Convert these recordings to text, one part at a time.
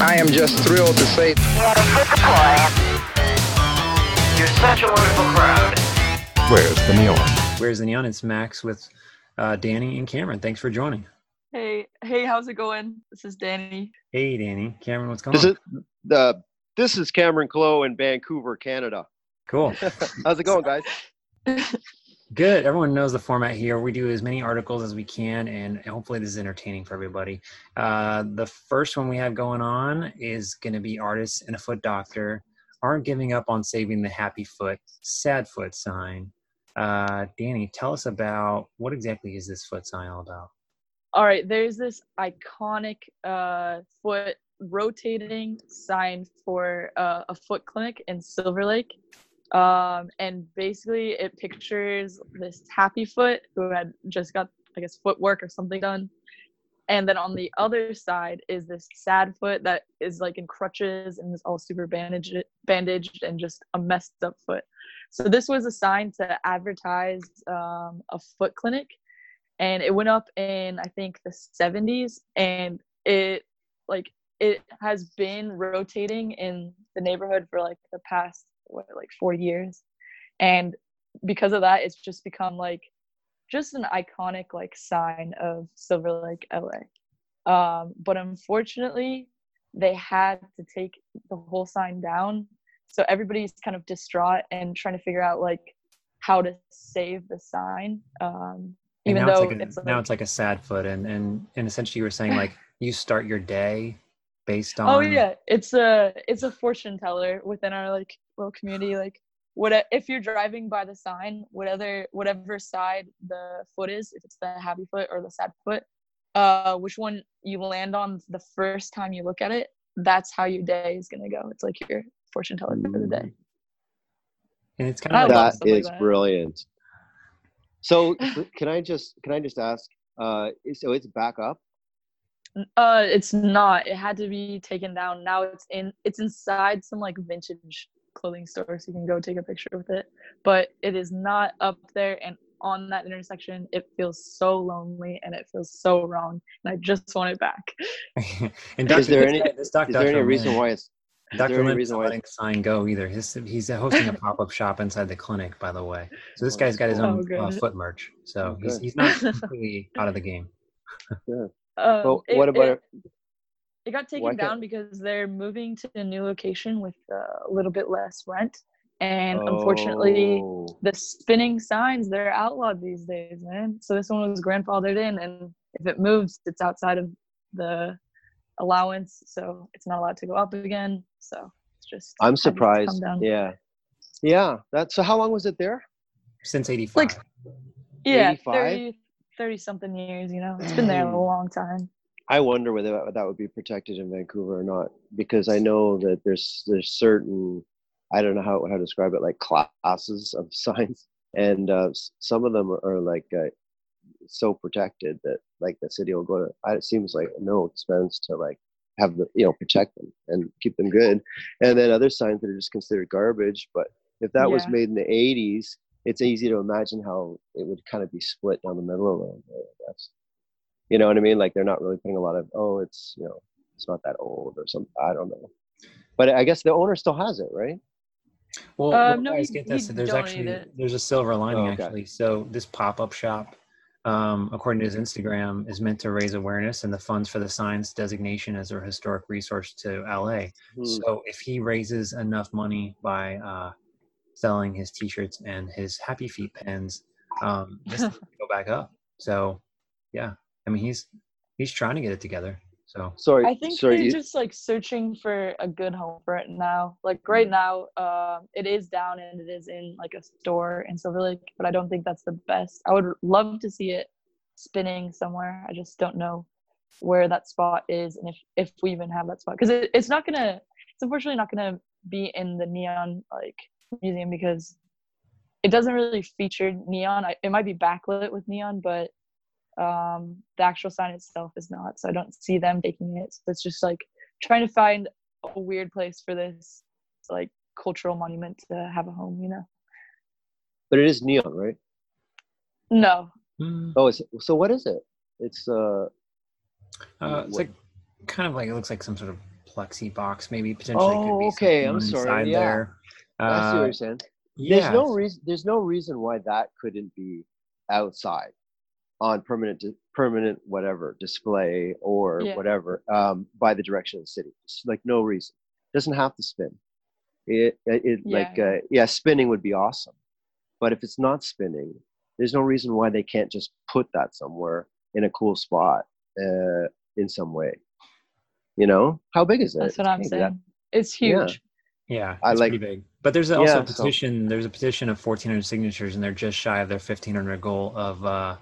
I am just thrilled to say. You're such a wonderful crowd. Where's the neon? Where's the neon? It's Max with uh, Danny and Cameron. Thanks for joining. Hey, hey, how's it going? This is Danny. Hey, Danny. Cameron, what's going This on? is the this is Cameron Clow in Vancouver, Canada. Cool. How's it going, guys? Good. Everyone knows the format here. We do as many articles as we can, and hopefully this is entertaining for everybody. Uh, the first one we have going on is going to be artists and a foot doctor aren't giving up on saving the happy foot, sad foot sign. Uh, Danny, tell us about what exactly is this foot sign all about? All right, there's this iconic uh, foot rotating sign for uh, a foot clinic in Silver Lake. Um, and basically, it pictures this happy foot who had just got, I guess, footwork or something done. And then on the other side is this sad foot that is like in crutches and is all super bandaged, bandaged and just a messed up foot. So this was a sign to advertise um, a foot clinic, and it went up in I think the 70s, and it like it has been rotating in the neighborhood for like the past what like four years, and because of that, it's just become like just an iconic like sign of Silver Lake, LA. Um, but unfortunately, they had to take the whole sign down. So everybody's kind of distraught and trying to figure out like how to save the sign. Um, even now though it's like a, it's like, now it's like a sad foot, and and and essentially you were saying like you start your day based on. oh yeah, it's a it's a fortune teller within our like little community. Like what if you're driving by the sign, whatever whatever side the foot is, if it's the happy foot or the sad foot, uh, which one you land on the first time you look at it, that's how your day is gonna go. It's like your fortune teller for the day. And it's kind of like love That stuff like is that. brilliant. So can I just can I just ask? Uh, so it's back up. Uh, it's not. It had to be taken down. Now it's in. It's inside some like vintage clothing store, so you can go take a picture with it. But it is not up there. And on that intersection, it feels so lonely and it feels so wrong. And I just want it back. and Is there any- guy- this doc- Is there any reason why it's? Is Dr. there any Lin reason isn't why? letting the sign go either. He's he's hosting a pop up shop inside the clinic, by the way. So this guy's got his Oh, own uh, foot merch. So Oh, he's he's not completely out of the game. Um, Well, it- what about it, it? it got taken Why can't- down because they're moving to a new location with uh, a little bit less rent. And unfortunately, Oh. the spinning signs they're outlawed these days man so this one was grandfathered in and if it moves it's outside of the allowance so it's not allowed to go up again so it's just I'm had come surprised. down. Yeah, yeah. That's so. How long was it there? Since '85. Like- yeah 85? 30, 30 something years you know it's been there a long time I wonder whether that- would be protected in Vancouver or not, because I know that there's there's certain I don't know how how to describe it like classes of signs, and uh, some of them are like uh, so protected that like the city will go to. It seems like no expense to like have the you know protect them and keep them good, and then other signs that are just considered garbage. But if that was made in the '80s, it's easy to imagine how it would kind of be split down the middle around there. I guess. You know what I mean? Like they're not really putting a lot of oh, it's you know, it's not that old or something. I don't know. But I guess the owner still has it, right? Well, Uh, well, no, guys, he- get this. There's actually there's a silver lining Oh, okay. actually. So this pop-up shop, um, according to his Instagram, is meant to raise awareness and the funds for the signs designation as a historic resource to LA. Hmm. So if he raises enough money by uh, selling his T-shirts and his Happy Feet pens, um, this will go back up. So yeah, I mean he's he's trying to get it together. So. Sorry, i think sorry. they're You, just like searching for a good home for it now. Like right now um it is down and it is in like a store in silver lake but i don't think that's the best. I would love to see it spinning somewhere. I just don't know where that spot is and if if we even have that spot. Because it, it's not gonna it's unfortunately not gonna be in the neon like museum because it doesn't really feature neon. I, it might be backlit with neon but um the actual sign itself is not so i don't see them taking it so it's just like trying to find a weird place for this like cultural monument to have a home you know but it is neon, right? no mm, Oh, so what is it? It's uh, uh, it's what- like kind of like it looks like some sort of plexi box, maybe potentially. could Oh, be okay, I'm sorry, inside yeah. There. I see what Uh, you're saying. yeah. There's no reason. There's no reason why that couldn't be outside on permanent, permanent whatever display or Yeah. whatever um, by the direction of the city. It's like no reason. doesn't have to spin. It, it, it like Yeah. uh, yeah, spinning would be awesome, but if it's not spinning, there's no reason why they can't just put that somewhere in a cool spot uh, in some way. You know, how big is it? That's what I'm can't that- saying. It's huge. Yeah, I it's like- pretty big. But there's also Yeah, a so- petition. There's a petition of 1,400 signatures, and they're just shy of their 1,500 goal of uh,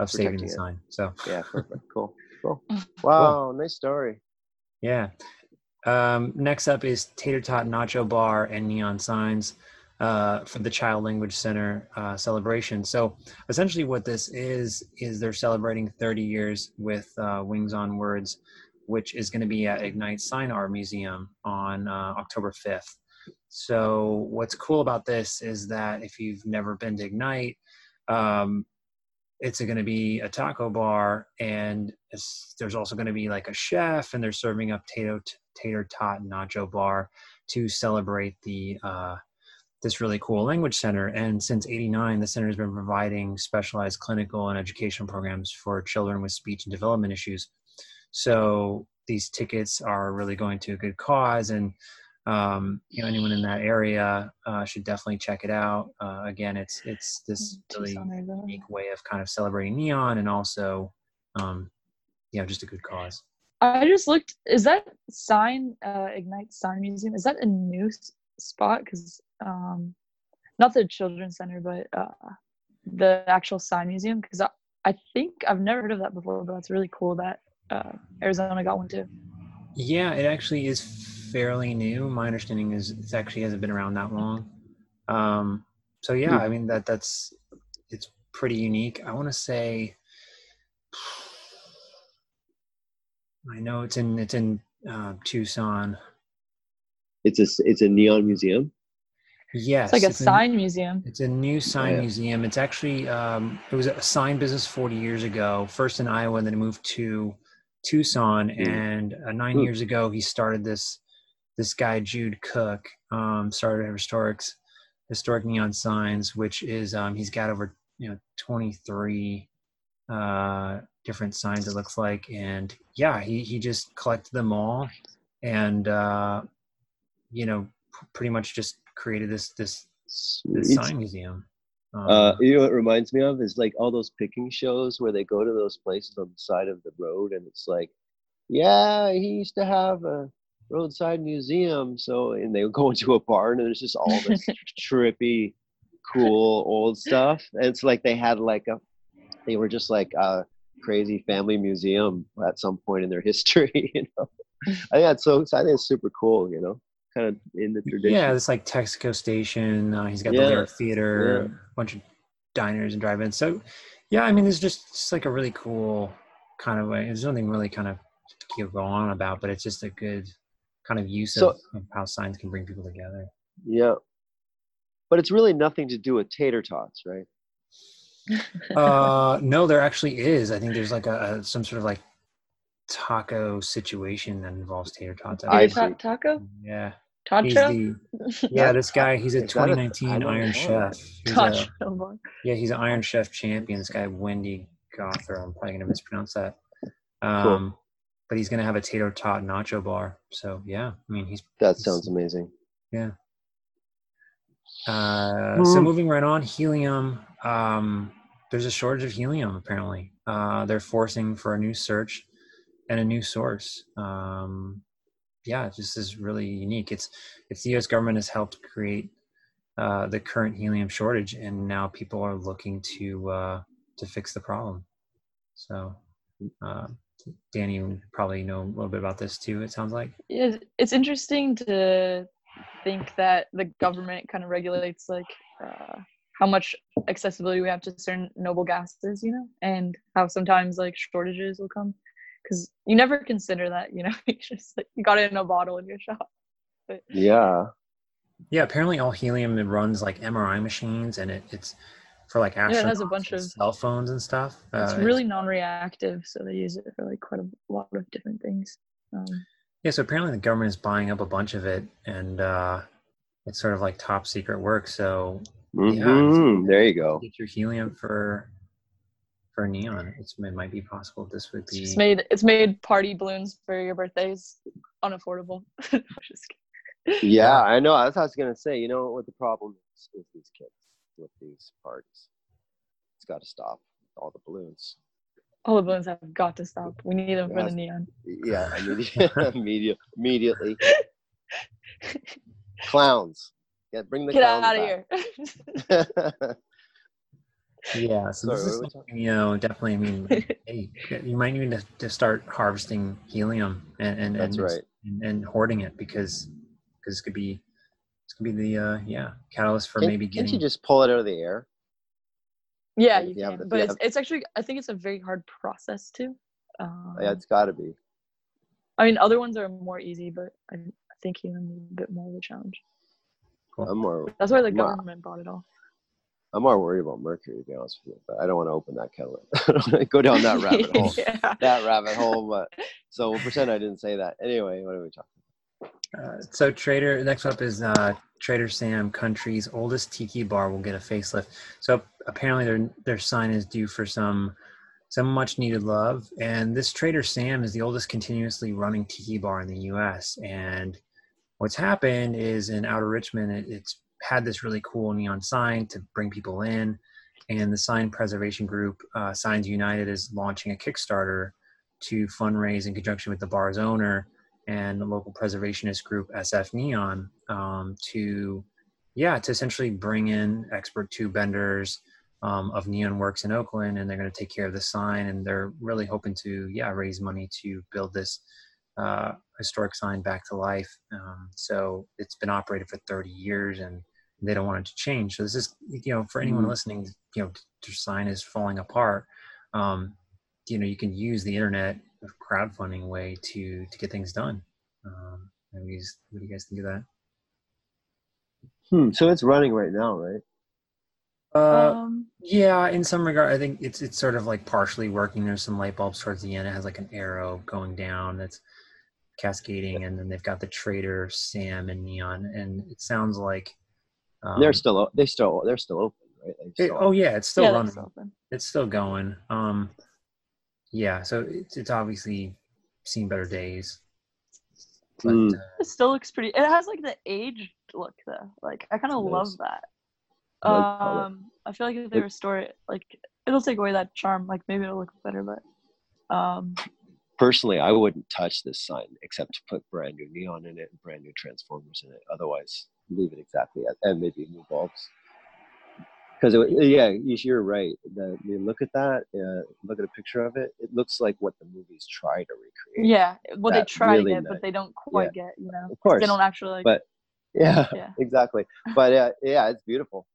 of saving the it. sign. So Yeah, perfect. Cool. Cool. Wow, nice story. yeah. Um, next up is Tater Tot Nacho Bar and neon signs uh, for the Child Language Center uh, celebration. So essentially, what this is is they're celebrating 30 years with uh, Wings on Words, which is going to be at Ignite Sign Art Museum on uh, October 5th. So what's cool about this is that if you've never been to Ignite, um, it's going to be a taco bar, and there's also going to be like a chef, and they're serving up tato, tater tot nacho bar to celebrate the uh, this really cool language center. And since '89, the center has been providing specialized clinical and educational programs for children with speech and development issues. So these tickets are really going to a good cause, and um, you know anyone in that area uh, should definitely check it out. Uh, again, it's it's this really unique way of kind of celebrating neon and also um, you know just a good cause. I just looked. Is that sign uh, Ignite Sign Museum? Is that a new spot? Because um, not the children's center, but uh, the actual sign museum. Because I, I think I've never heard of that before, but it's really cool that uh, Arizona got one too. Yeah, it actually is fairly new. My understanding is it actually hasn't been around that long. Um, so yeah, Hmm. I mean that that's it's pretty unique. I want to say I know it's in it's in uh, Tucson. It's a it's a neon museum. Yes, It's like a it's in- sign museum. It's a new sign Yeah. museum. It's actually um, it was a sign business 40 years ago. First in Iowa, and then it moved to Tucson. Mm. And uh, nine Mm. years ago, he started this this guy Jude Cook um, started historics historic neon signs, which is um, he's got over you know 23 uh, different signs. It looks like, and yeah, he he just collected them all, and uh, you know p- pretty much just created this this this sign museum. Um, Uh, you know what it reminds me of is like all those picking shows where they go to those places on the side of the road and it's like, yeah, he used to have a roadside museum. So, and they go into a barn and there's just all this trippy, cool old stuff. And it's like they had like a, they were just like a crazy family museum at some point in their history. You know, I think that's so. I think it's super cool. You know, kind of in the tradition. yeah, it's like Texaco Station. Uh, he's got Yeah, the Lyric Theater, a bunch of diners and drive-ins. So, yeah, I mean, it's just it's like a really cool kind of way. There's nothing really kind of to go on about, but it's just a good kind of use So- of, of how signs can bring people together. Yeah. But it's really nothing to do with tater tots, right? uh, no, there actually is. I think there's like a, a some sort of like taco situation that involves tater tots. I Ta- see. taco? Yeah, he's Tacho? the yeah. This guy, he's a Is that a- 2019 Iron know. Chef. He's a, Yeah, he's an Iron Chef champion. This guy Wendy Gother. I'm probably gonna mispronounce that. Um, but he's gonna have a tater tot nacho bar. So yeah, I mean he's That sounds amazing. Yeah. Uh, so Hmm. moving right on. Helium. Um, there's a shortage of helium apparently. Uh, they're forcing for a new search and a new source. Um, yeah, this is really unique. It's it's the U.S. government has helped create uh, the current helium shortage, and now people are looking to uh, to fix the problem. So, uh, Danny, probably know a little bit about this too. It sounds like. Yeah, it's interesting to think that the government kind of regulates like uh, how much accessibility we have to certain noble gases, you know, and how sometimes like shortages will come because you never consider that, you know, you just like you got it in a bottle in your shop. Yeah. Yeah, apparently all helium it runs like MRI machines, and it, it's for like astronauts it has a bunch of- cell phones and stuff. It's Uh, really non-reactive, so they use it for like quite a lot of different things. Um, Yeah, so apparently the government is buying up a bunch of it, and uh, it's sort of like top secret work. So Mhm, There you go. get your helium for for neon. It's, it might be possible. This would be just made it's made party balloons for your birthdays unaffordable. Just kidding. Yeah, I know. That's what I was gonna say. You know what the problem is with these kids with these parties? It's got to stop. All the balloons. All the balloons have got to stop. We need them for the neon. Yeah, immediately, immediate, immediately. Clowns. Yeah, bring the Get clowns out of here. here. yeah. So Sorry, this what is were something, you know definitely. I mean, hey, you might need to, to start harvesting helium and and That's and, right. and, and hoarding it because because it could be this could be the uh, yeah catalyst for Can, maybe getting. can't you just pull it out of the air? yeah, If you you can. the- but yeah. it's it's actually I think it's a very hard process too. Um, Yeah, it's got to be. I mean, other ones are more easy, but I, I think helium is a bit more of a challenge. I'm more. That's why the Ma- government bought it all. I'm more worried about mercury, to be honest with you. But I don't want to open that kettle. I don't want to go down that rabbit hole. yeah. that rabbit hole. But so we'll pretend I didn't say that. Anyway, what are we talking? Uh, so Trader next up is uh, Trader Sam Country's oldest tiki bar will get a facelift. So apparently their their sign is due for some some much needed love. And this Trader Sam is the oldest continuously running tiki bar in the U.S. And what's happened is in Outer Richmond, it, it's had this really cool neon sign to bring people in. And the sign preservation group, uh, Signs United, is launching a Kickstarter to fundraise in conjunction with the bar's owner and the local preservationist group SF Neon um, to, yeah, to essentially bring in expert tube benders um, of Neon Works in Oakland, and they're going to take care of the sign, and they're really hoping to, yeah, raise money to build this uh, historic sign back to life. Um, so it's been operated for 30 years, and they don't want it to change. So this is, you know, for anyone Mhm. listening, you know, their sign is falling apart. Um, you know, you can use the internet crowdfunding way to to get things done. Um, what, do you guys, what do you guys think of that? Hmm. So it's running right now, right? Uh, um, yeah, in some regard, I think it's it's sort of like partially working. There's some light bulbs towards the end. It has like an arrow going down that's cascading, and then they've got the trader Sam and Neon, and it sounds like um, they're still. o- They still. They're still open, right? Like, it- still- oh yeah, it's still yeah, running. that's open. It's still going. Um, yeah, so it's it's obviously seen better days. But Mm. uh, It still looks pretty. It has like the aged look though. Like I kind of love does. that. I like the color. Um, I feel like if they It- restore it, like it'll take away that charm. Like maybe it'll look better, but um, Personally, I wouldn't touch this sign except to put brand new neon in it and brand new transformers in it. Otherwise, leave it exactly as, and maybe new bulbs. Because yeah, you- you're right. The, you look at that, uh, look at a picture of it. It looks like what the movies try to recreate. yeah, well they try really to get, nice. but they don't quite get. You know, Of course, they don't actually like. but yeah, Yeah. exactly. But uh, yeah, it's beautiful.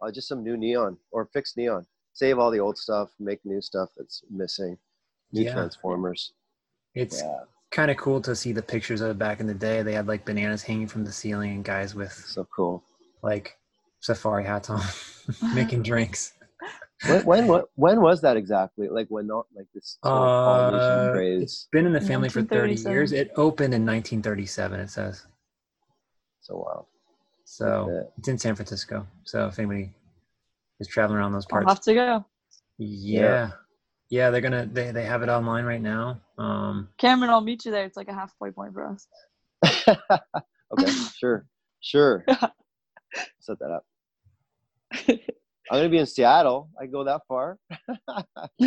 Uh, just some new neon or fixed neon. Save all the old stuff, make new stuff that's missing. New Yeah. transformers. it's Yeah, kind of cool to see the pictures of it back in the day. They had like bananas hanging from the ceiling and guys with so cool. like safari hats on, making drinks. when, when what when was that exactly? Like when not like this sort of Polynesian Uh, craze. It's been in the family for 30 years. It opened in 1937, it says. So wow. So it's in San Francisco. So if anybody is traveling around those I'll parts, have to go. yeah. yeah, they're gonna they they have it online right now. Um, Cameron, I'll meet you there. It's like a halfway point for us. okay, sure, sure. Set that up. I'm gonna be in Seattle. I go that far.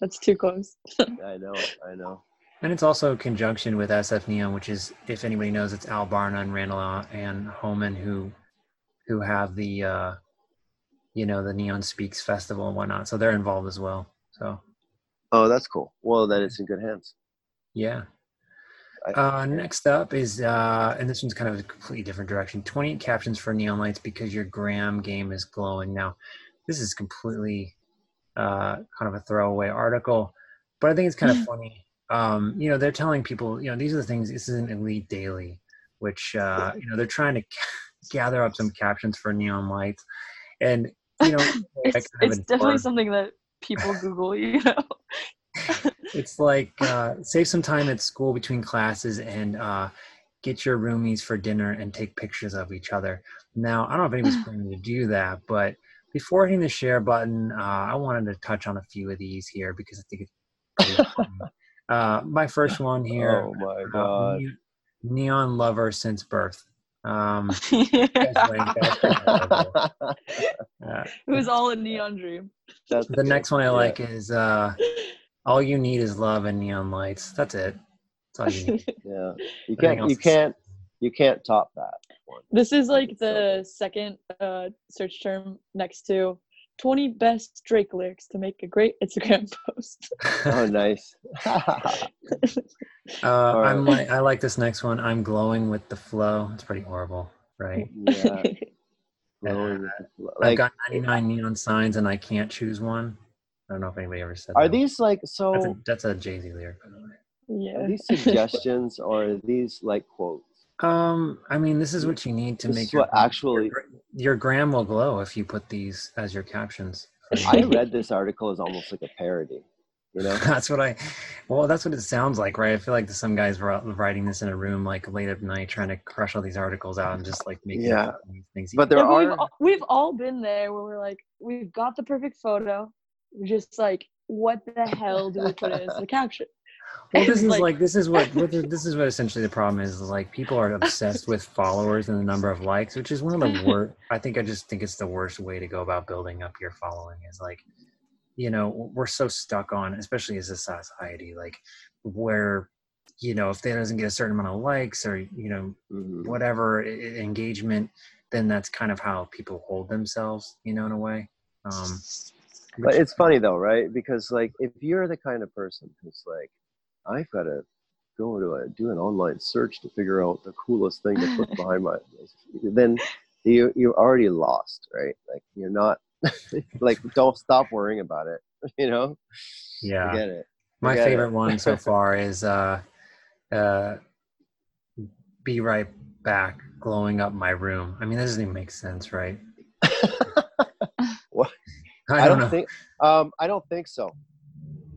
That's too close. I know, I know. and it's also in conjunction with SF Neon, which is if anybody knows, it's Al Barna and Randall Ann Homan who who have the uh, you know the Neon Speaks festival and whatnot. So they're involved as well. So Oh, that's cool. Well, then it's in good hands. Yeah. I- Uh, next up is, uh, and this one's kind of a completely different direction 28 captions for neon lights because your gram game is glowing. Now, this is completely uh, kind of a throwaway article, but I think it's kind of funny. Um, you know, they're telling people, you know, these are the things, this is an elite daily, which, uh, you know, they're trying to gather up some captions for neon lights. And, you know, It's, it's definitely something that people Google, you know. It's like uh, save some time at school between classes and uh, get your roomies for dinner and take pictures of each other. Now, I don't know if anybody's planning to do that, but before hitting the share button, uh, I wanted to touch on a few of these here because I think it's. Uh, my first one here. Oh my uh, god. Ne- neon lover since birth. Um, guys uh, it was all a neon dream. That's the next one I yeah. like is uh, all you need is love and neon lights. That's it. That's all you need. Yeah. You can't you is- can't you can't top that one. This is like It's so the second uh, search term next to 20 best Drake lyrics to make a great Instagram post. Oh nice. Uh, I'm like, I like this next one. I'm glowing with the flow. It's pretty horrible, right? yeah. Glowing with I've Like got 99 neon signs and I can't choose one. I don't know if anybody ever said are that. these like so That's a, that's a Jay Z lyric, by the way. yeah. are these suggestions or are these like quotes? Um, I mean, this is what you need to This make is your, what actually your, your gram will glow if you put these as your captions. I read this article as almost like a parody. You know? that's what I. Well, that's what it sounds like, right? I feel like some guys were writing this in a room like late at night, trying to crush all these articles out and just like making Yeah. things. But there Yeah, we've, are all, we've all been there where we're like, we've got the perfect photo. We're just like, what the hell do we put as the caption? Well, this is like, this is what, what this is what essentially the problem is. is like people are obsessed with followers and the number of likes, which is one of the worst. I think I just think it's the worst way to go about building up your following. Is like, you know, we're so stuck on, especially as a society, like where, you know, if they doesn't get a certain amount of likes or you know Mhm. whatever engagement, then that's kind of how people hold themselves, you know, in a way. Um, But it's funny though, right? Because like if you're the kind of person who's like, I've got to go to a, do an online search to figure out the coolest thing to put behind my, then you you're already lost, right? Like you're not like don't stop worrying about it. You know, yeah. forget it. My Forget it. favorite one so far is uh, uh, "Be right back," glowing up my room. I mean, that doesn't even make sense, right? What? I I don't, don't know. think. Um, I don't think so.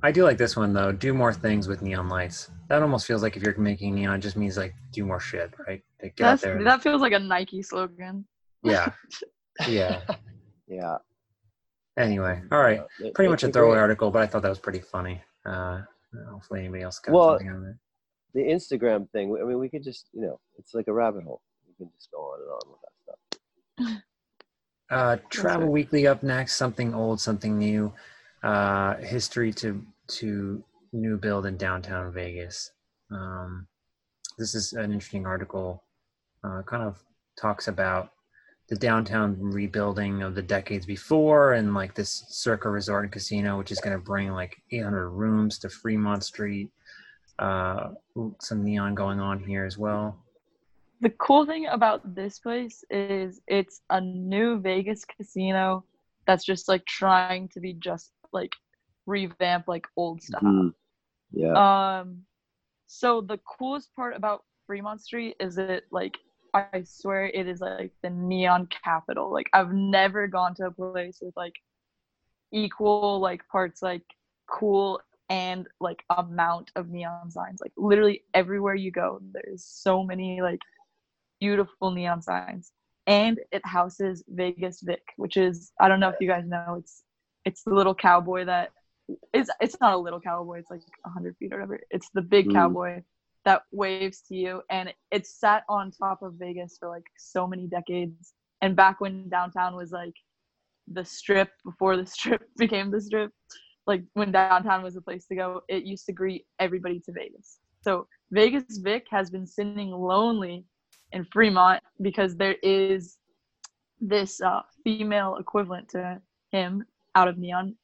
I do like this one though. Do more things with neon lights. That almost feels like if you're making neon, it just means like do more shit, right? Like, get out there. and- that feels like a Nike slogan. yeah, yeah. Yeah. Anyway, all right. It- Pretty it- much a it's throwaway great. article, but I thought that was pretty funny. Uh, hopefully, anybody else got Well, something out of it. The Instagram thing. I mean, we could just, you know, it's like a rabbit hole. We can just go on and on with that stuff. Uh, Travel. Weekly up next. Something old, something new. Uh, history to to new build in downtown Vegas. Um, this is an interesting article. Uh, kind of talks about the downtown rebuilding of the decades before, and like this Circa Resort and Casino, which is going to bring like 800 rooms to Fremont Street. Uh, some neon going on here as well. The cool thing about this place is it's a new Vegas casino that's just like trying to be just like revamp like old stuff. Mhm. Yeah. Um, so the coolest part about Fremont Street is that like I swear it is like the neon capital. Like I've never gone to a place with like equal like parts like cool and like amount of neon signs. Like literally everywhere you go, there's so many like beautiful neon signs. And it houses Vegas Vic, which is I don't know if you guys know, it's it's the little cowboy that it's it's not a little cowboy it's like 100 feet or whatever it's the big Mm. cowboy that waves to you and it's sat on top of vegas for like so many decades and back when downtown was like the strip before the strip became the strip like when downtown was the place to go it used to greet everybody to vegas so vegas vic has been sitting lonely in fremont because there is this uh, female equivalent to him out of neon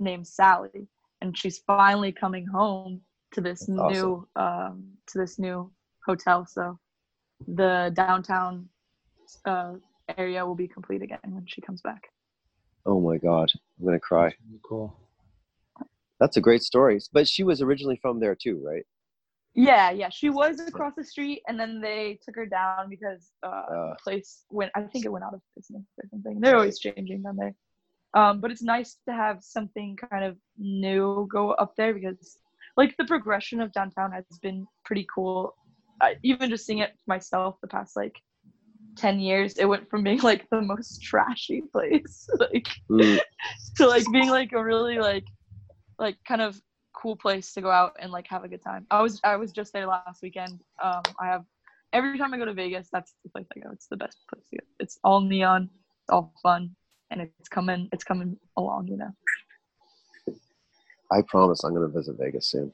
named Sally, and she's finally coming home to this That's new um, to this new hotel. So the downtown uh, area will be complete again when she comes back. Oh my God. I'm going to cry. Cool. That's a great story. But she was originally from there too, right? Yeah, yeah, she was across the street, and then they took her down because uh, Uh. the place went. I think it went out of business or something. They're always changing down there. Um, but it's nice to have something kind of new go up there because like the progression of downtown has been pretty cool. Uh, even just seeing it myself the past like 10 years, it went from being like the most trashy place like Mm, to like being like a really like like kind of cool place to go out and like have a good time. I was I was just there last weekend. Um I have every time I go to Vegas, that's the place I go. It's the best place to go. It's all neon, it's all fun, and it's coming it's coming along, you know. I promise I'm gonna visit Vegas soon.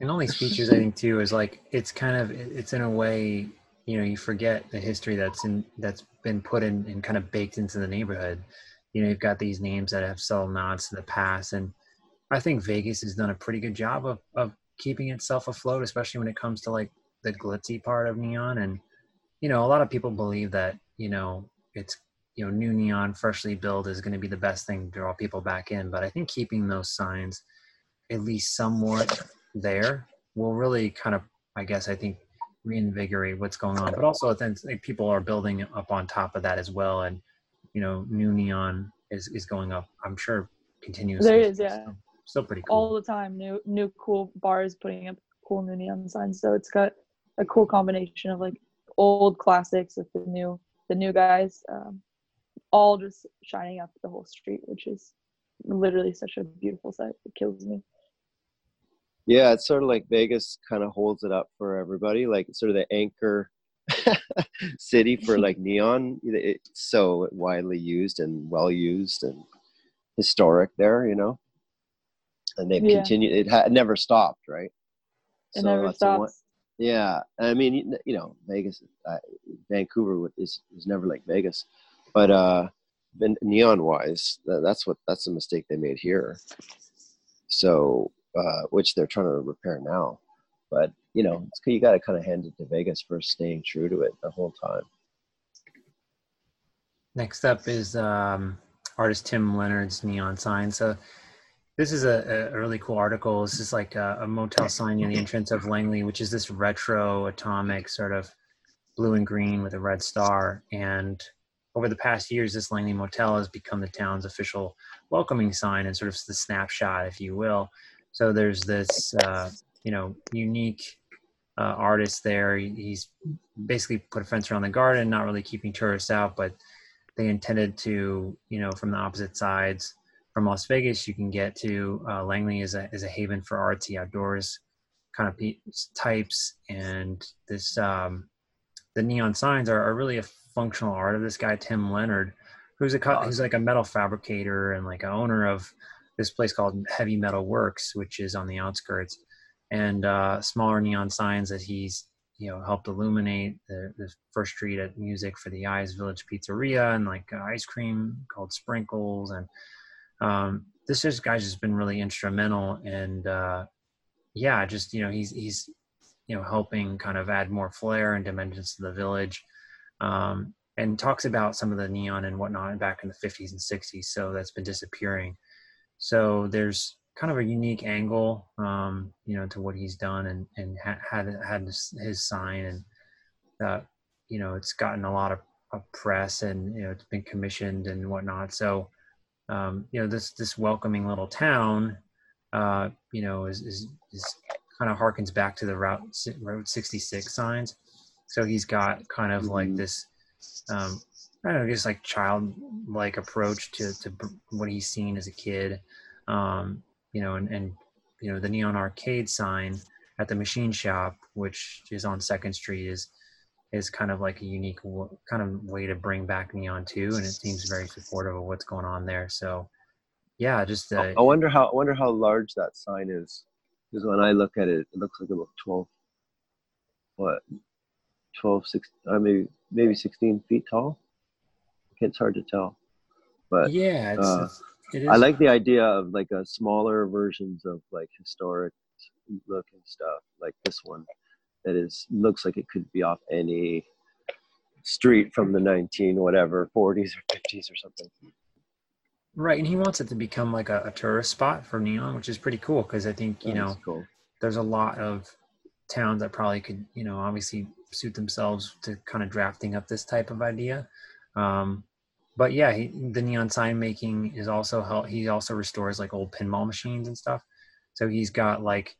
And all these features, I think, too, is like it's kind of it's in a way, you know, you forget the history that's in that's been put in and kind of baked into the neighborhood. You know, you've got these names that have subtle nods to the past, and I think Vegas has done a pretty good job of of keeping itself afloat, especially when it comes to like the glitzy part of neon. And you know, a lot of people believe that you know it's you know new neon, freshly built, is going to be the best thing to draw people back in. But I think keeping those signs at least somewhat there will really kind of i guess i think reinvigorate what's going on but also then people are building up on top of that as well and you know new neon is is going up i'm sure continuously There is, yeah. So, still pretty cool All the time, new new cool bars putting up cool new neon signs. So it's got a cool combination of like old classics with the new the new guys, um, all just shining up the whole street, which is literally such a beautiful sight. It kills me. Yeah, it's sort of like Vegas kind of holds it up for everybody, like sort of the anchor city for like neon. It's so widely used and well used and historic there, you know. And they've Yeah. continued. It ha- never stopped, right? It never that's a one- yeah, I mean, you- you know, Vegas, uh, Vancouver would- is is never like Vegas, but uh, then neon wise, that's what that's the mistake they made here. So, uh, which they're trying to repair now, but you know, it's, you got to kind of hand it to Vegas for staying true to it the whole time. Next up is um, artist Tim Leonard's neon sign. So this is a, a really cool article. This is like a, a motel sign near the entrance of Langley, which is this retro atomic sort of blue and green with a red star. And over the past years, this Langley Motel has become the town's official welcoming sign and sort of the snapshot, if you will. So there's this, uh, you know, unique uh, artist there. He's basically put a fence around the garden, not really keeping tourists out, but they intended to, you know, from the opposite sides. From Las Vegas, you can get to uh, Langley is a is a haven for artsy outdoors kind of pe- types, and this um, the neon signs are, are really a functional art of this guy Tim Leonard, who's a co- who's like a metal fabricator and like a owner of this place called Heavy Metal Works, which is on the outskirts, and uh, smaller neon signs that he's you know helped illuminate the, the first street at music for the eyes village pizzeria and like uh, ice cream called sprinkles and um, this just guy's just been really instrumental and uh, yeah just you know he's he's you know helping kind of add more flair and dimensions to the village um, and talks about some of the neon and whatnot back in the 50s and 60s so that's been disappearing so there's kind of a unique angle, um, you know, to what he's done and and ha- had had his, his sign and uh, you know it's gotten a lot of, of press and you know it's been commissioned and whatnot. So um, you know this this welcoming little town, uh, you know, is is, is kind of harkens back to the route Route 66 signs. So he's got kind of like Mhm. this. Um, I don't know, just like childlike approach to, to what he's seen as a kid. Um, you know, and, and you know the neon arcade sign at the machine shop, which is on Second Street, is is kind of like a unique w- kind of way to bring back neon too, and it seems very supportive of what's going on there. So, yeah, just uh, I wonder how I wonder how large that sign is, because when I look at it, it looks like about twelve, what, 12, 16, uh, maybe maybe sixteen feet tall. It's hard to tell, but yeah, it's, uh, it's it is. I like the idea of like a smaller versions of like historic looking stuff, like this one, that is looks like it could be off any street from the nineteen whatever 40s or 50s or something. right, and he wants it to become like a, a tourist spot for neon, which is pretty cool because I think you know cool. there's a lot of towns that probably could, you know, obviously suit themselves to kind of drafting up this type of idea. Um, but yeah, he, the neon sign making is also help. He also restores like old pinball machines and stuff. So he's got like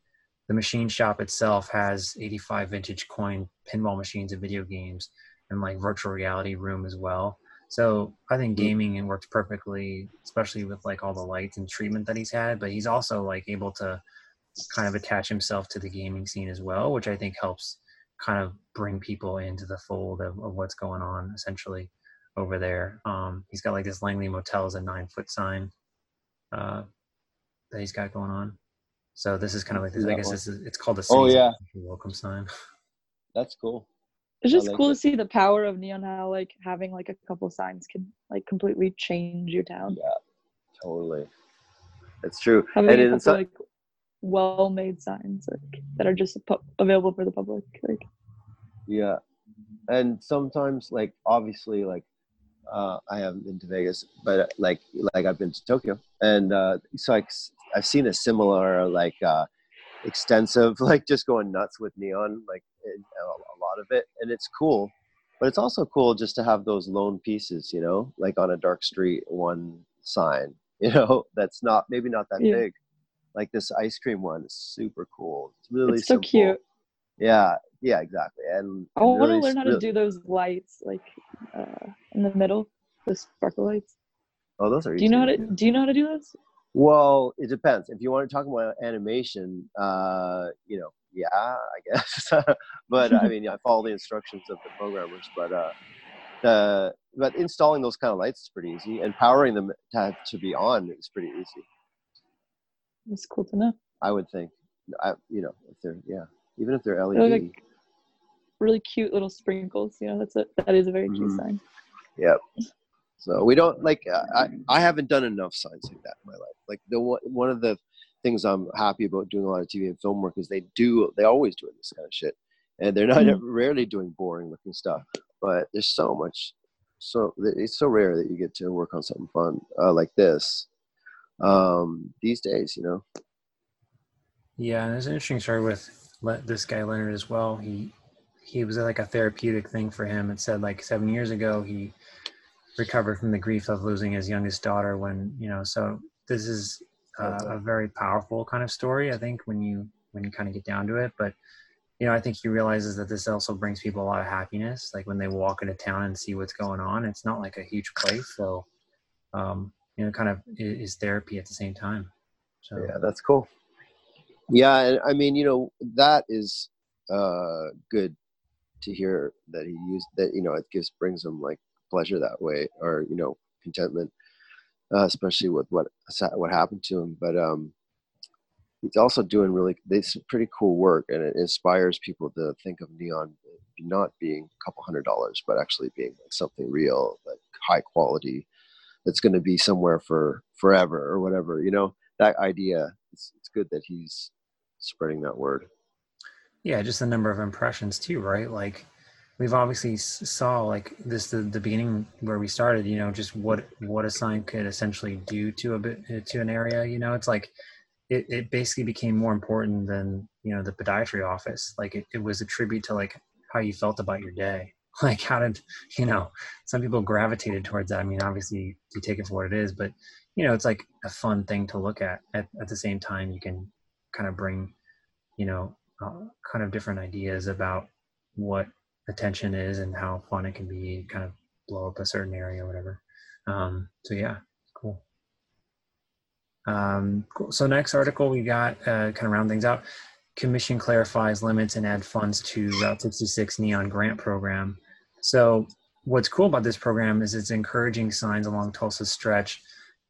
the machine shop itself has 85 vintage coin pinball machines and video games and like virtual reality room as well. So I think Mm. gaming it works perfectly, especially with like all the lights and treatment that he's had. But he's also like able to kind of attach himself to the gaming scene as well, which I think helps kind of bring people into the fold of, of what's going on essentially over there. Um, he's got like this Langley Motel as a nine foot sign uh, that he's got going on. So this is kind of like this. I guess this is it's called the Oh, yeah. welcome sign. That's cool. It's just like cool it. to see the power of neon. How like having like a couple signs can like completely change your town. Yeah, totally. It's true. Having and a couple some, like well-made signs like that are just pu- available for the public. Like yeah, and sometimes like obviously like uh, I haven't been to Vegas, but uh, like like I've been to Tokyo, and uh, so like s- I've seen a similar like uh, extensive like just going nuts with neon like a, lot of it, and it's cool. But it's also cool just to have those lone pieces, you know, like on a dark street, one sign, you know, that's not maybe not that Yeah. big. Like this ice cream one is super cool. It's really it's so simple. cute. Yeah, yeah, exactly. And, I and want to really- learn how to do those lights like uh, in the middle, the sparkle lights. Oh, those are. Do you know how to? Do you know how to do those? Well, it depends. If you want to talk about animation, uh, you know, yeah, I guess. but I mean, I follow the instructions of the programmers. But uh, the but installing those kind of lights is pretty easy, and powering them to have to be on is pretty easy. It's cool to know. I would think. I, you know, if they're yeah, even if they're They're LED. like really cute little sprinkles. You know, that's a that is a very cute Mhm. sign. Yep. So we don't like uh, I I haven't done enough signs like that in my life. Like the one one of the things I'm happy about doing a lot of TV and film work is they do they always doing this kind of shit, and they're not Mhm. rarely doing boring looking stuff. But there's so much, so it's so rare that you get to work on something fun uh, like this um, these days. You know. Yeah, and there's an interesting story with this guy Leonard as well. He he was like a therapeutic thing for him. It said like seven years ago he recovered from the grief of losing his youngest daughter. When you know, so this is uh, a very powerful kind of story. I think when you when you kind of get down to it, but you know, I think he realizes that this also brings people a lot of happiness. Like when they walk into town and see what's going on, it's not like a huge place, so um, you know, kind of is therapy at the same time. So Yeah, that's cool. Yeah, and I mean, you know, that is uh, good to hear that he used that. You know, it gives brings him like pleasure that way, or you know, contentment, uh, especially with what what happened to him. But um, he's also doing really this pretty cool work, and it inspires people to think of neon not being a couple hundred dollars, but actually being like something real, like high quality, that's going to be somewhere for forever or whatever. You know, that idea. It's, it's good that he's spreading that word. yeah just the number of impressions too right like we've obviously saw like this the, the beginning where we started you know just what what a sign could essentially do to a bit to an area you know? It's like it, it basically became more important than you know the podiatry office. Like it, it was a tribute to like how you felt about your day. Like how did you know some people gravitated towards that. I mean obviously you take it for what it is but you know it's like a fun thing to look at. At, at the same time you can kind of bring you know uh, kind of different ideas about what attention is and how fun it can be kind of blow up a certain area or whatever. Um, so yeah cool. Um, cool. so next article we got uh, kind of round things out. Commission clarifies limits and add funds to route 66 neon grant program. So what's cool about this program is it's encouraging signs along tulsa's stretch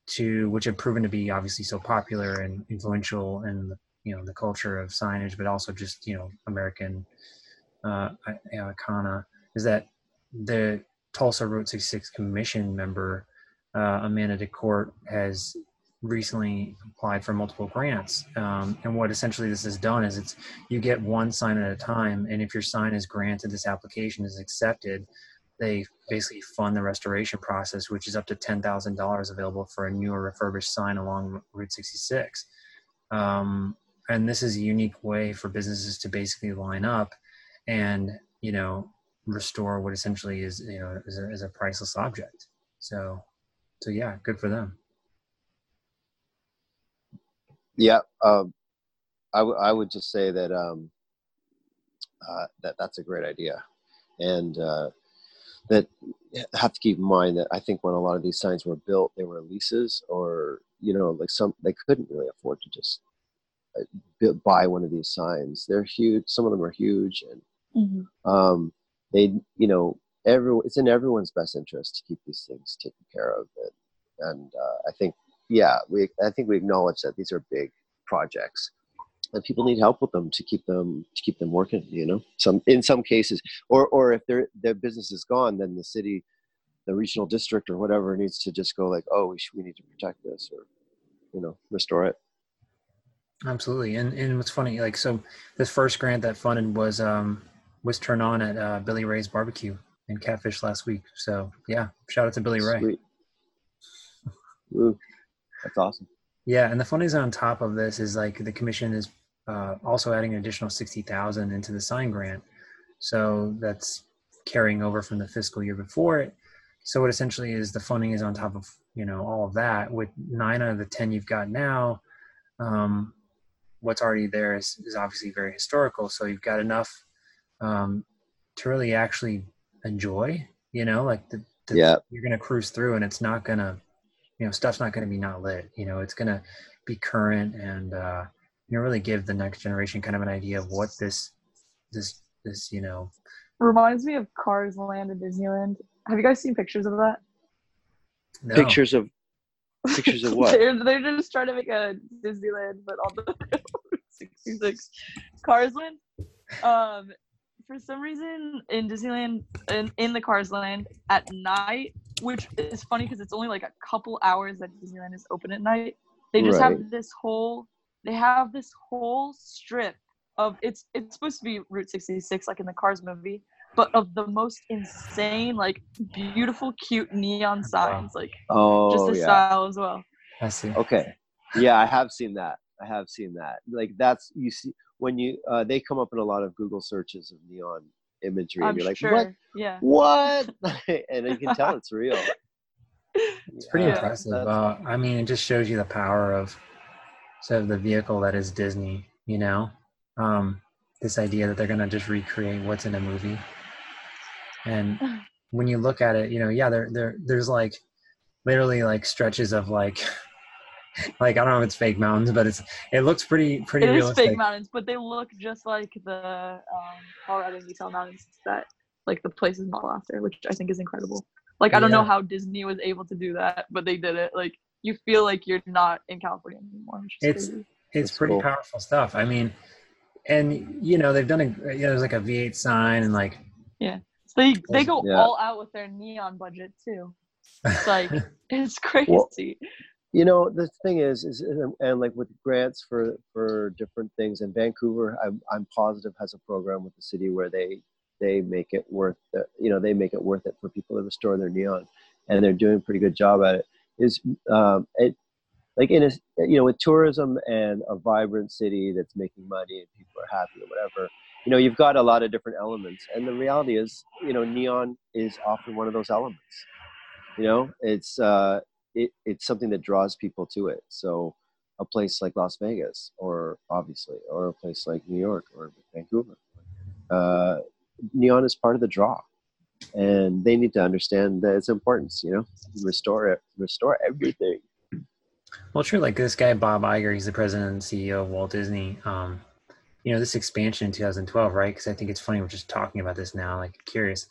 to which have proven to be obviously so popular and influential in you know the culture of signage, but also just you know American uh, is that the Tulsa Route 66 Commission member uh, Amanda DeCort has recently applied for multiple grants. Um, and what essentially this has done is it's you get one sign at a time, and if your sign is granted, this application is accepted. They basically fund the restoration process, which is up to ten thousand dollars available for a new or refurbished sign along Route 66. Um, and this is a unique way for businesses to basically line up and you know restore what essentially is you know is a, is a priceless object So, so yeah, good for them. Yeah, um, I, w- I would just say that um, uh, that that's a great idea, and uh, that have to keep in mind that I think when a lot of these signs were built, they were leases, or you know, like some they couldn't really afford to just uh, buy one of these signs. They're huge. Some of them are huge, and Mhm. um, they you know everyone it's in everyone's best interest to keep these things taken care of. And, and uh, i think yeah we i think we acknowledge that these are big projects and people need help with them to keep them to keep them working you know? Some in some cases or or if their their business is gone then the city the regional district or whatever needs to just go like oh we, should, we need to protect this or you know restore it. Absolutely, and and what's funny, like so, this first grant that funded was um was turned on at uh, Billy Ray's barbecue in Catfish last week. So yeah, shout out to Billy Ray. Sweet. Woo. that's awesome Yeah, and the is on top of this is like the commission is uh, also adding an additional sixty thousand into the sign grant, so that's carrying over from the fiscal year before it. So what essentially is the funding is on top of you know all of that. With nine out of the ten you've got now, um, what's already there is, is obviously very historical. So you've got enough um, to really actually enjoy. You know, like the, the yeah you're gonna cruise through, and it's not gonna you know stuff's not gonna be not lit. You know, it's gonna be current and uh, you know really give the next generation kind of an idea of what this this this you know Reminds me of Cars Land in Disneyland. Have you guys seen pictures of that? no. pictures of pictures of what they're, they're just trying to make a Disneyland, but on the 66 Cars Land. Um, for some reason in Disneyland, in, in the Cars Land at night, which is funny because it's only like a couple hours that Disneyland is open at night. They just Right. have this whole, they have this whole strip of it's it's supposed to be Route 66 like in the Cars movie, but of the most insane, like beautiful, cute neon signs, like oh just the yeah style as well. I see. Okay. Yeah, I have seen that. I have seen that. Like that's you see when you uh, they come up in a lot of Google searches of neon imagery, I'm and you're like, sure. what? Yeah. What? and you can tell it's real. It's pretty Yeah, impressive. Uh, I mean, it just shows you the power of sort of the vehicle that is Disney. You know, um, this idea that they're gonna just recreate what's in a movie, and when you look at it, you know, yeah, there there there's like literally like stretches of like like I don't know if it's fake mountains, but it's it looks pretty pretty It is realistic. fake mountains, but they look just like the um, Colorado and Utah mountains that like the place is modeled after, which I think is incredible. Like I don't know how Disney was able to do that, but they did it. Like you feel like you're not in California anymore. Which is It's- crazy. it's That's pretty cool. powerful stuff. I mean, and you know they've done a you know, there's like a V8 sign and like So they they go Yeah. all out with their neon budget too. It's like it's crazy. Well, You know, the thing is, is and, like with grants for for different things in Vancouver, I'm I'm positive has a program with the city where they they make it worth the, you know they make it worth it for people to restore their neon, and they're doing a pretty good job at it. Is um, it like in a you know with tourism and a vibrant city that's making money and people are happy or whatever you know you've got a lot of different elements and the reality is you know neon is often one of those elements you know it's uh it, it's something that draws people to it so a place like las vegas or obviously or a place like new york or vancouver uh neon is part of the draw and they need to understand that its importance you know restore it restore everything Well, true. Like this guy, Bob Iger, he's the president and CEO of Walt Disney. Um, you know, this expansion in 2012, right? Because I think it's funny we're just talking about this now. Like, curious.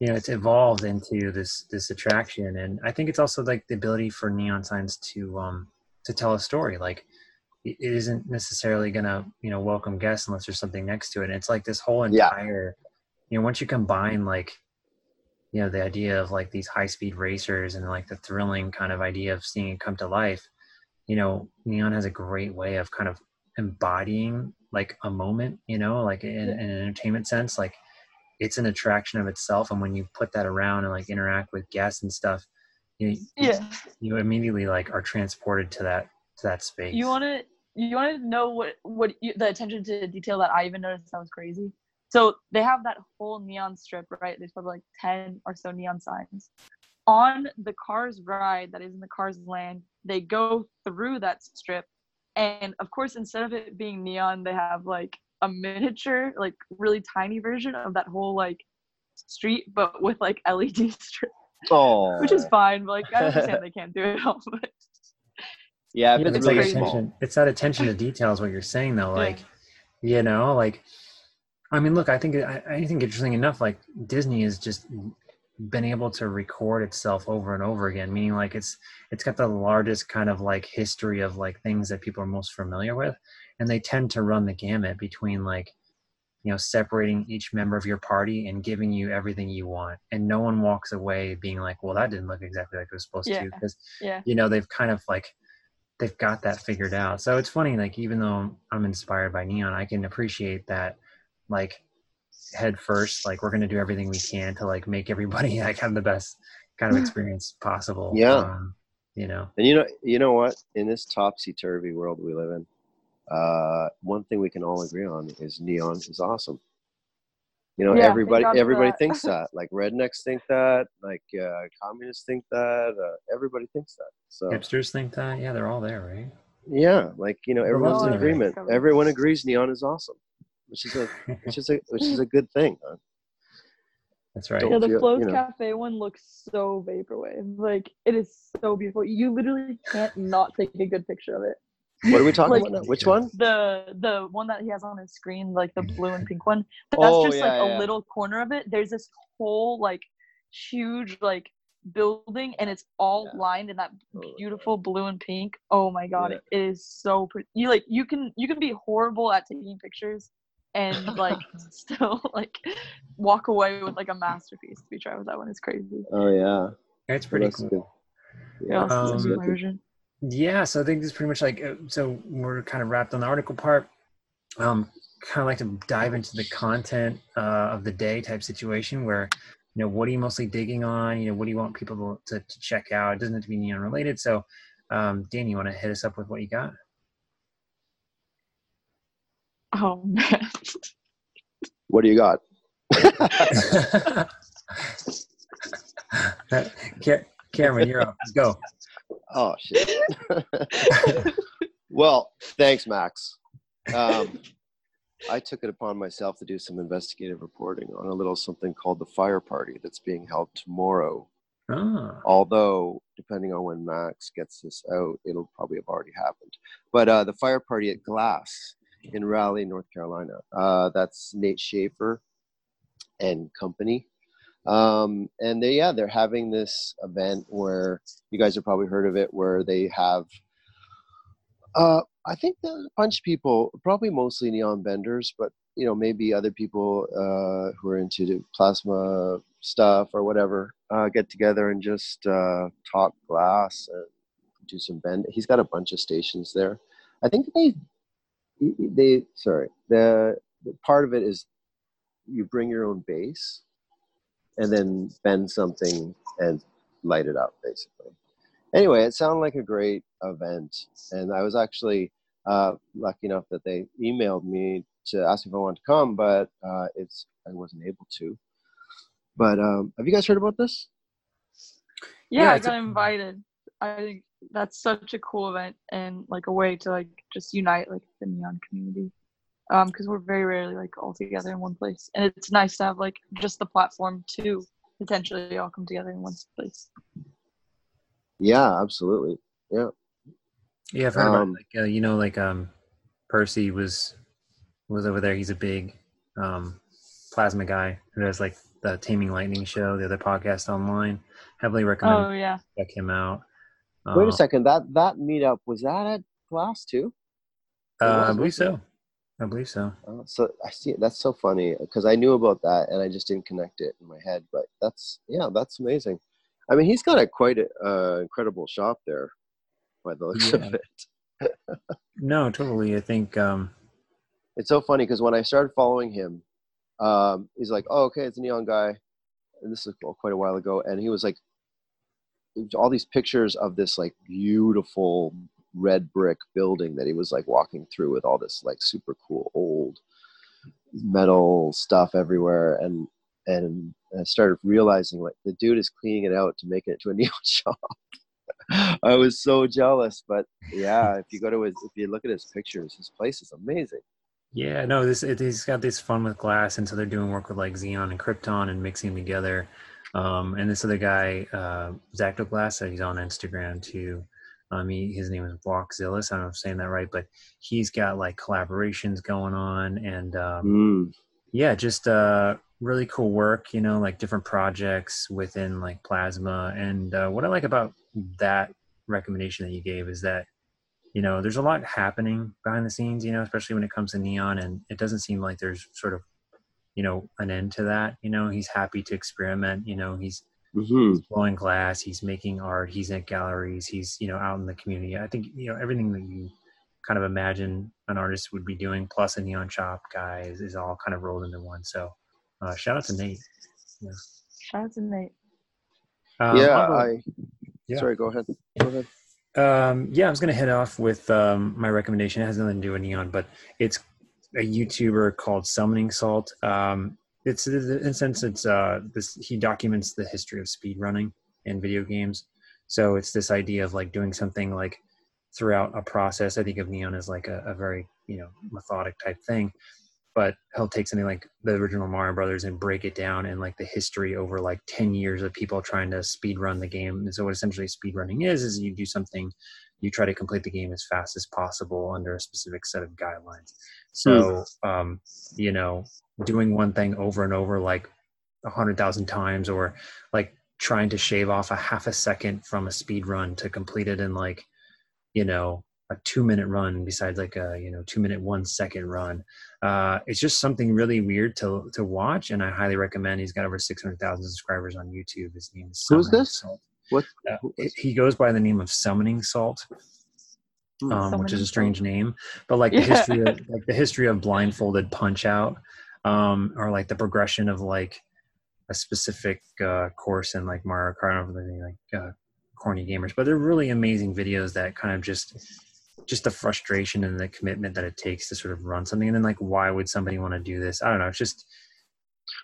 You know, it's evolved into this this attraction, and I think it's also like the ability for neon signs to um to tell a story. Like, it it isn't necessarily gonna you know welcome guests unless there's something next to it. And it's like this whole Yeah. entire. You know, once you combine like you know the idea of like these high speed racers and like the thrilling kind of idea of seeing it come to life you know neon has a great way of kind of embodying like a moment you know like in, in an entertainment sense like it's an attraction of itself and when you put that around and like interact with guests and stuff you, Yeah. you immediately like are transported to that to that space You want to you want to know what what you, the attention to detail that I even noticed sounds crazy. So they have that whole neon strip, right? There's probably like ten or so neon signs, on the Cars ride that is in the Cars land, they go through that strip, and of course, instead of it being neon, they have like a miniature, like really tiny version of that whole like street, but with like LED strip, Oh, which is fine. But like I understand they can't do it all, but yeah, if Yeah, it's it's it's like really crazy. small. attention. It's that attention to detail is what you're saying though. Yeah. Like, you know, like, I mean, look, I think I, I think interesting enough. Like Disney has just been able to record itself over and over again. Meaning, like, it's it's got the largest kind of like history of like things that people are most familiar with, and they tend to run the gamut between like you know separating each member of your party and giving you everything you want and no one walks away being like well that didn't look exactly like it was supposed Yeah. to because yeah, you know they've kind of like they've got that figured out so it's funny like even though i'm inspired by neon i can appreciate that like head first like we're going to do everything we can to like make everybody like have the best kind of experience possible Yeah. um, you know And you know, you know what? In this topsy turvy world we live in, uh, one thing we can all agree on is neon is awesome. You know, Yeah, everybody everybody that. thinks that. Like rednecks think that. Like uh, communists think that. Uh, everybody thinks that. So hipsters think that yeah they're all there right yeah, like you know, Well, everyone's in agreement. covered. Everyone agrees neon is awesome, which is a which is a which is a good thing. Huh? that's right Don't yeah. The feel- Flo's you know. Cafe one looks so vaporwave. Like it is so beautiful. You literally can't not take a good picture of it. What are we talking Like- about now? Which one? the the one that he has on his screen, like the blue and pink one. But that's Oh, just like yeah, a little corner of it. There's this whole like huge like building, and it's all Yeah. lined in that Oh, beautiful blue and pink. Oh my god, Yeah. it is so pretty. You like you can you can be horrible at taking pictures and like still like walk away with like a masterpiece. To be tried with that one is crazy. Oh yeah, it's pretty That's cool good. Yeah, I'll Um, send you my version. Yeah, so I think this is pretty much like uh, so we're kind of wrapped on the article part. Um, kind of like to dive into the content uh, of the day type situation where you know what are you mostly digging on? You know, what do you want people to, to, to check out? It doesn't have to be neon related. So, um, Dan, you want to hit us up with what you got? Oh man. What do you got? Cameron, you're up. Let's go. Oh shit. well, thanks, Max. Um, I took it upon myself to do some investigative reporting on a little something called the fire party that's being held tomorrow. Ah, Although, depending on when Max gets this out, it'll probably have already happened. But uh, the fire party at Glass in Raleigh, North Carolina. Uh, that's Nate Schaefer and company. Um, and they, yeah, they're having this event where you guys have probably heard of it, where they have, uh, I think bunch of people, probably mostly neon benders, but you know maybe other people uh, who are into plasma stuff or whatever uh, get together and just uh, talk glass and do some bend. He's got a bunch of stations there. I think they they sorry the, the part of it is you bring your own base and then bend something and light it up basically anyway it sounded like a great event and i was actually uh, lucky enough that they emailed me to ask if i wanted to come but uh, it's i wasn't able to but um, have you guys heard about this Yeah, Yeah, I it's a- got invited. I think that's such a cool event and like a way to like just unite like the neon community. Um, because we're very rarely like all together in one place, and it's nice to have like just the platform to potentially all come together in one place. yeah absolutely yeah yeah, I've heard about. Um, like uh, you know, like um, Percy was was over there. He's a big um, plasma guy who does like the Taming Lightning show, the other podcast online. Heavily recommend Oh yeah, check him out. wait Uh, a second that that meetup was that at glass too Uh, I believe wasn't so. I believe so. Uh, so I see that's so funny because I knew about that and I just didn't connect it in my head. But that's yeah, that's amazing. I mean, he's got a quite a, uh, incredible shop there, by the looks Yeah. of it. No, totally. I think um, It's so funny because when I started following him, um, he's like, "Oh, okay, it's a neon guy," and this is quite a while ago, and he was like, all these pictures of this like beautiful red brick building that he was like walking through with all this like super cool old metal stuff everywhere and and I started realizing like the dude is cleaning it out to make it to a neon shop. I was so jealous, but yeah, if you go to his, if you look at his pictures, his place is amazing. Yeah, no, this it, he's got this fun with glass, and so they're doing work with like xenon and Krypton and mixing together. Um, and this other guy, uh, Glass, he's on Instagram too. Um, he, his name is Blockzillus. I don't know if I'm saying that right, but he's got like collaborations going on, and um, Mm. yeah, just uh, really cool work. You know, like different projects within like Plasma. And uh, what I like about that recommendation that you gave is that you know there's a lot happening behind the scenes. You know, especially when it comes to Neon, and it doesn't seem like there's sort of you know an end to that. You know, he's happy to experiment. You know, he's hmm he's blowing glass he's making art he's at galleries he's you know out in the community i think you know everything that you kind of imagine an artist would be doing plus a neon shop guy is, is all kind of rolled into one so uh, shout out to nate Shout out to Nate. um, yeah, I'll I. yeah. Sorry, go ahead. Go ahead. Um, yeah, I was going to head off with um, my recommendation. It has nothing to do with neon, but it's a YouTuber called Summoning Salt. Um, it's in a sense, it's uh, this. He documents the history of speed running in video games. So it's this idea of like doing something like throughout a process. I think of neon as like a, a very you know methodic type thing. But he'll take something like the original Mario Brothers and break it down and like the history over like ten years of people trying to speed run the game. And so what essentially speed running is is you do something, you try to complete the game as fast as possible under a specific set of guidelines. So um, you know, doing one thing over and over like a hundred thousand times, or like trying to shave off a half a second from a speed run to complete it in like, you know, a two minute run besides like a you know two minute one second run uh it's just something really weird to to watch and i highly recommend he's got over 600000 subscribers on youtube his name is Who's this? What? Uh, he goes by the name of summoning salt Hmm. um, which is a strange Salt. name but like the history of like the history of blindfolded punch out um or like the progression of like a specific uh course in like mario kart over the like uh corny gamers but they're really amazing videos that kind of just just the frustration and the commitment that it takes to sort of run something and then like why would somebody want to do this i don't know it's just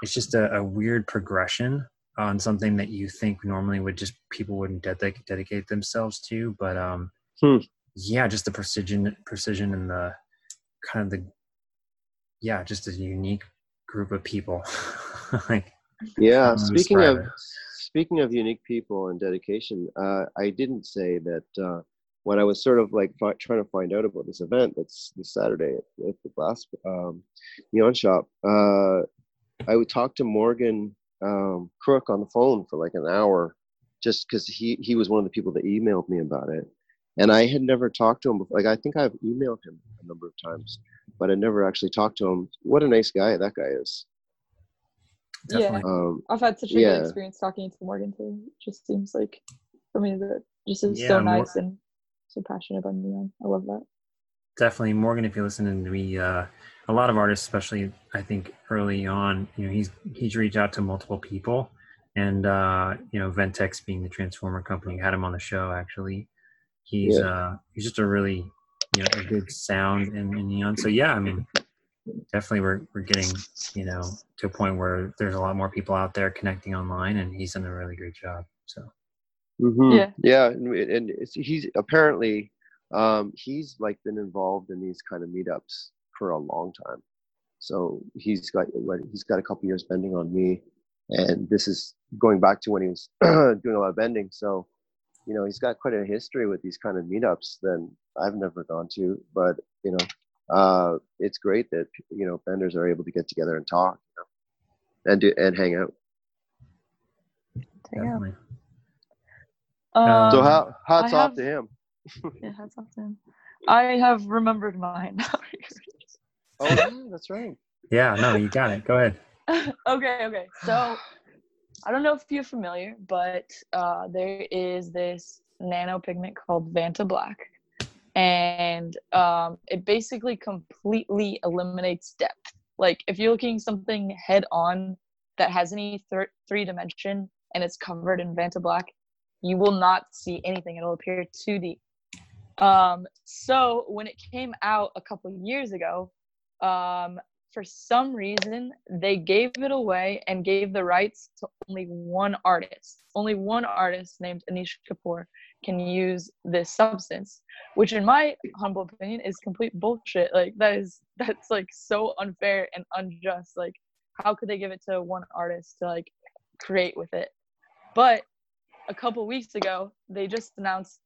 it's just a, a weird progression on something that you think normally would just people wouldn't dedic- dedicate themselves to but um Hmm. yeah just the precision precision and the kind of the yeah just a unique group of people like Yeah. Speaking of it. speaking of unique people and dedication, uh, I didn't say that uh, when I was sort of like fi- trying to find out about this event that's this Saturday at, at the glass um, neon shop. Uh, I would talk to Morgan um, Crook on the phone for like an hour, just because he he was one of the people that emailed me about it, and I had never talked to him before. Like I think I've emailed him a number of times, but I never actually talked to him. What a nice guy that guy is. Yeah. Um, I've had such a Yeah. good experience talking to Morgan too. It Just seems like for me that just is Yeah, so Mor- nice and so passionate about neon. I love that. definitely morgan if you're listening to me uh a lot of artists especially i think early on you know he's he's reached out to multiple people and uh you know ventex being the transformer company had him on the show actually. He's uh he's just a really you know a good sound in, in neon. So yeah i mean definitely we're, we're getting you know to a point where there's a lot more people out there connecting online and he's done a really great job so. Mhm. Yeah. yeah, and, and it's, he's apparently um, he's like been involved in these kind of meetups for a long time. So he's got he's got a couple years bending on me, and this is going back to when he was doing a lot of bending. So you know he's got quite a history with these kind of meetups that I've never gone to, but you know uh, it's great that you know benders are able to get together and talk you know, and do and hang out. Yeah. definitely Um, So how hats I off have- to him. yeah, hats off to him. I have remembered mine. Oh, that's right. yeah no you got it go ahead okay, okay. So I don't know if you're familiar, but uh, there is this nano pigment called Vanta Black, and um, it basically completely eliminates depth. Like if you're looking something head on that has any thir- three dimension and it's covered in Vanta Black, you will not see anything. It'll appear 2D. Um, so when it came out a couple years ago, um, for some reason they gave it away and gave the rights to only one artist. Only one artist named Anish Kapoor can use this substance, which in my humble opinion is complete bullshit. Like that is that's like so unfair and unjust. Like how could they give it to one artist to like create with it? But a couple weeks ago, they just announced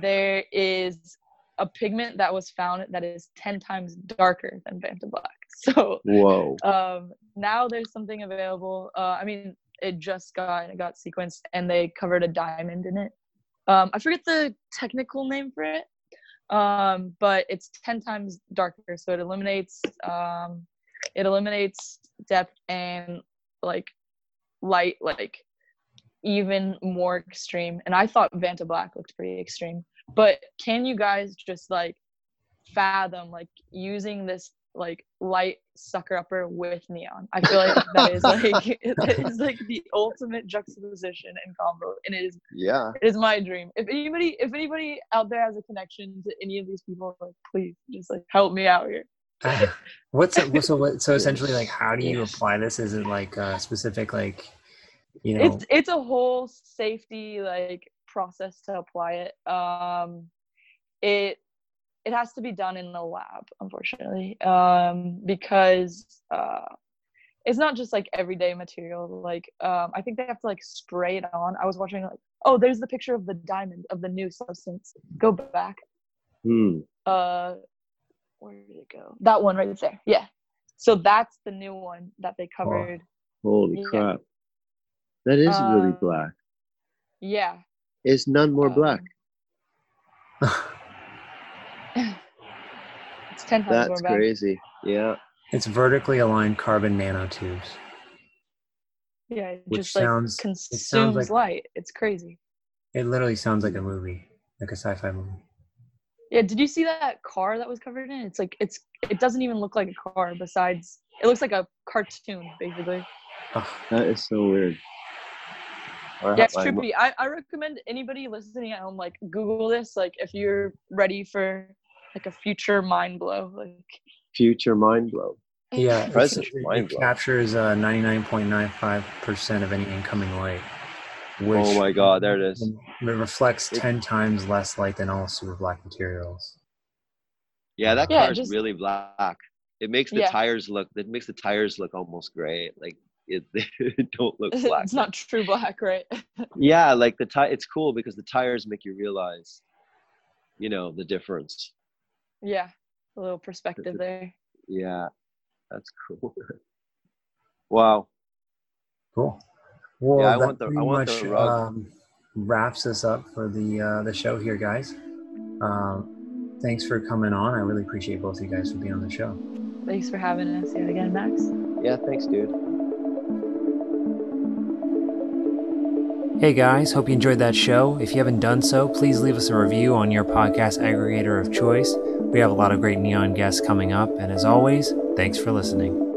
there is a pigment that was found that is 10 times darker than Vanta Black. So Whoa. um, now there's something available. Uh, I mean, it just got it got sequenced and they covered a diamond in it. Um, I forget the technical name for it, um, but it's 10 times darker. So it eliminates um, it eliminates depth and like light like even more extreme. And I thought Vanta Black looked pretty extreme. But can you guys just like fathom like using this like light sucker upper with neon? I feel like that is like that is like the ultimate juxtaposition and combo. And it is Yeah. it is my dream. If anybody if anybody out there has a connection to any of these people, like please just like help me out here. What's it, so? What, so essentially, like, how do you apply this? Is it like a specific, like, you know? it's it's a whole safety like process to apply it. Um it it has to be done in the lab unfortunately um because uh it's not just like everyday material. Like um i think they have to like spray it on. I was watching like oh there's the picture of the diamond of the new substance. Go back. Hmm. uh where did it go? That one right there. Yeah. So that's the new one that they covered. Holy Yeah. crap. That is really Uh, black. yeah Is none more um, black? it's 10 times more That's black. crazy. Yeah. it's vertically aligned carbon nanotubes. Yeah, it Which just like sounds- it consumes sounds like- light. It's crazy. It literally sounds like a movie, like a sci-fi movie. Yeah, did you see that car that was covered in? It's like it's it doesn't even look like a car. Besides, it looks like a cartoon basically. Ugh. That is so weird. I- Yeah, it's I- trippy. I, I recommend anybody listening at home like Google this. Like if you're ready for like a future mind blow. Like Future mind blow. Yeah, Present it, mind it blow. captures uh, 99.95% of any incoming light. Which Oh my god, there it is. It reflects It- 10 times less light than all super black materials. Yeah, that Yeah, car is really black. It makes the Yeah. tires look. It makes the tires look almost gray. Like it, they don't look black. it's not true black, right? Yeah, like the tire. It's cool because the tires make you realize, you know, the difference. yeah, a little perspective there. Yeah, that's cool. wow. Cool. Well, Yeah, I that want the- I pretty want the much rug. um, wraps us up for the uh, the show here, guys. Um, thanks for coming on. I really appreciate both of you guys for being on the show. Thanks for having us yet again, Max. Yeah, thanks, dude. Hey guys, hope you enjoyed that show. If you haven't done so, please leave us a review on your podcast aggregator of choice. We have a lot of great neon guests coming up, and as always, thanks for listening.